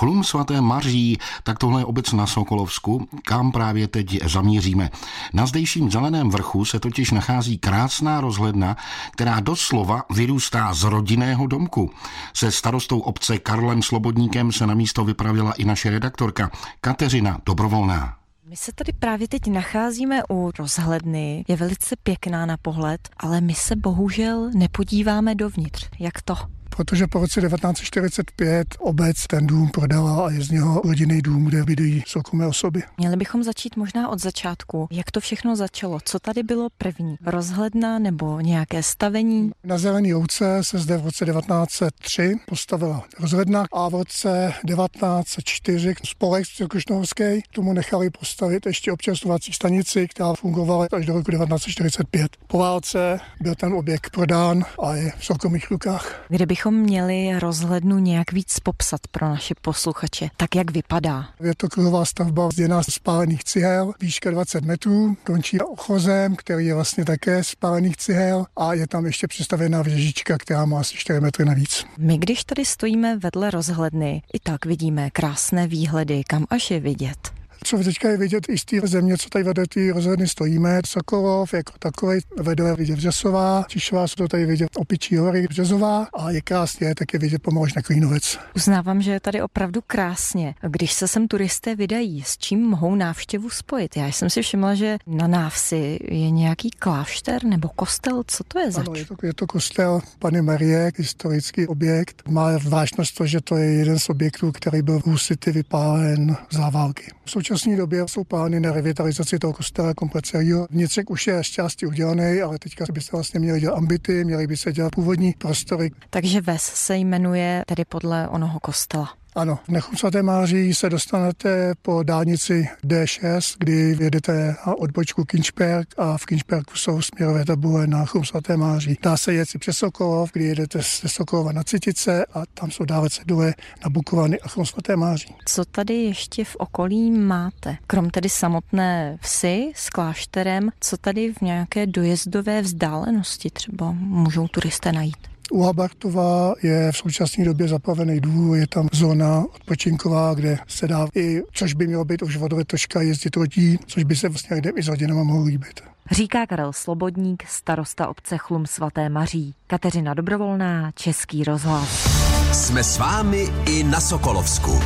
Chlum svaté Maří, tak tohle je obec na Sokolovsku, kam právě teď zamíříme. Na zdejším zeleném vrchu se totiž nachází krásná rozhledna, která doslova vyrůstá z rodinného domku. Se starostou obce Karlem Slobodníkem se na místo vypravila i naše redaktorka Kateřina Dobrovolná. My se tady právě teď nacházíme u rozhledny, je velice pěkná na pohled, ale my se bohužel nepodíváme dovnitř. Jak to? Protože po roce 1945 obec ten dům prodala a je z něho rodinný dům, kde bydlí soukromé osoby. Měli bychom začít možná od začátku. Jak to všechno začalo? Co tady bylo první? Rozhledna nebo nějaké stavení? Na Zelený louce se zde v roce 1903 postavila rozhledna a v roce 1904 spolek Cirkušnohorský tomu nechali postavit ještě občerstvovací stanici, která fungovala až do roku 1945. Po válce byl ten objekt prodán a je v soukromých rukách. Kdybychom bychom měli rozhlednu nějak víc popsat pro naše posluchače, tak jak vypadá? Je to kruhová stavba zděná z spálených cihel, výška 20 metrů, končí ochozem, který je vlastně také z spálených cihel a je tam ještě přistavená věžička, která má asi 4 metry navíc. My, když tady stojíme vedle rozhledny, i tak vidíme krásné výhledy, kam až je vidět. Co teďka je vidět i z té země, co tady vedle ty rozhledny stojíme, Sokolov jako takový, vedle vidět Vřesová, Čišová jsou to tady vidět Opičí hory, Březová a je krásně, tak je vidět pomaluž na Klínovec. Uznávám, že je tady opravdu krásně. Když se sem turisté vydají, s čím mohou návštěvu spojit? Já jsem si všimla, že na návsi je nějaký klášter nebo kostel, co to je za? Ano, je to, je to kostel Pany Marie, historický objekt. Má vážnost to, že to je jeden z objektů, který byl v Husity vypálen za války. V současné době jsou plány na revitalizaci toho kostela komplet celého. Vnitřek už je z části udělaný, ale teďka by se vlastně měly dělat ambity, měly by se dělat původní prostory. Takže Ves se jmenuje tedy podle onoho kostela. Ano, v Nechum svaté Máří se dostanete po dálnici D6, kdy jedete na odbočku Kinčperk a v Kinčperku jsou směrové tabule na Chum svaté Máří. Dá se jet si přes Sokolov, kdy jedete ze Sokolova na Citice a tam jsou dávací dole na Bukovany a Chum svaté Máří. Co tady ještě v okolí máte? Krom tedy samotné vsi s klášterem, co tady v nějaké dojezdové vzdálenosti třeba můžou turisté najít? U Habartova je v současné době zaplavený důl, je tam zóna odpočinková, kde se dá i, což by mělo být už vodoletočka, jezdit lodí, což by se vlastně lidem i s rodinama mohlo líbit. Říká Karel Slobodník, starosta obce Chlum svaté Maří. Kateřina Dobrovolná, Český rozhlas. Jsme s vámi i na Sokolovsku.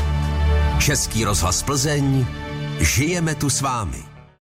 Český rozhlas Plzeň. Žijeme tu s vámi.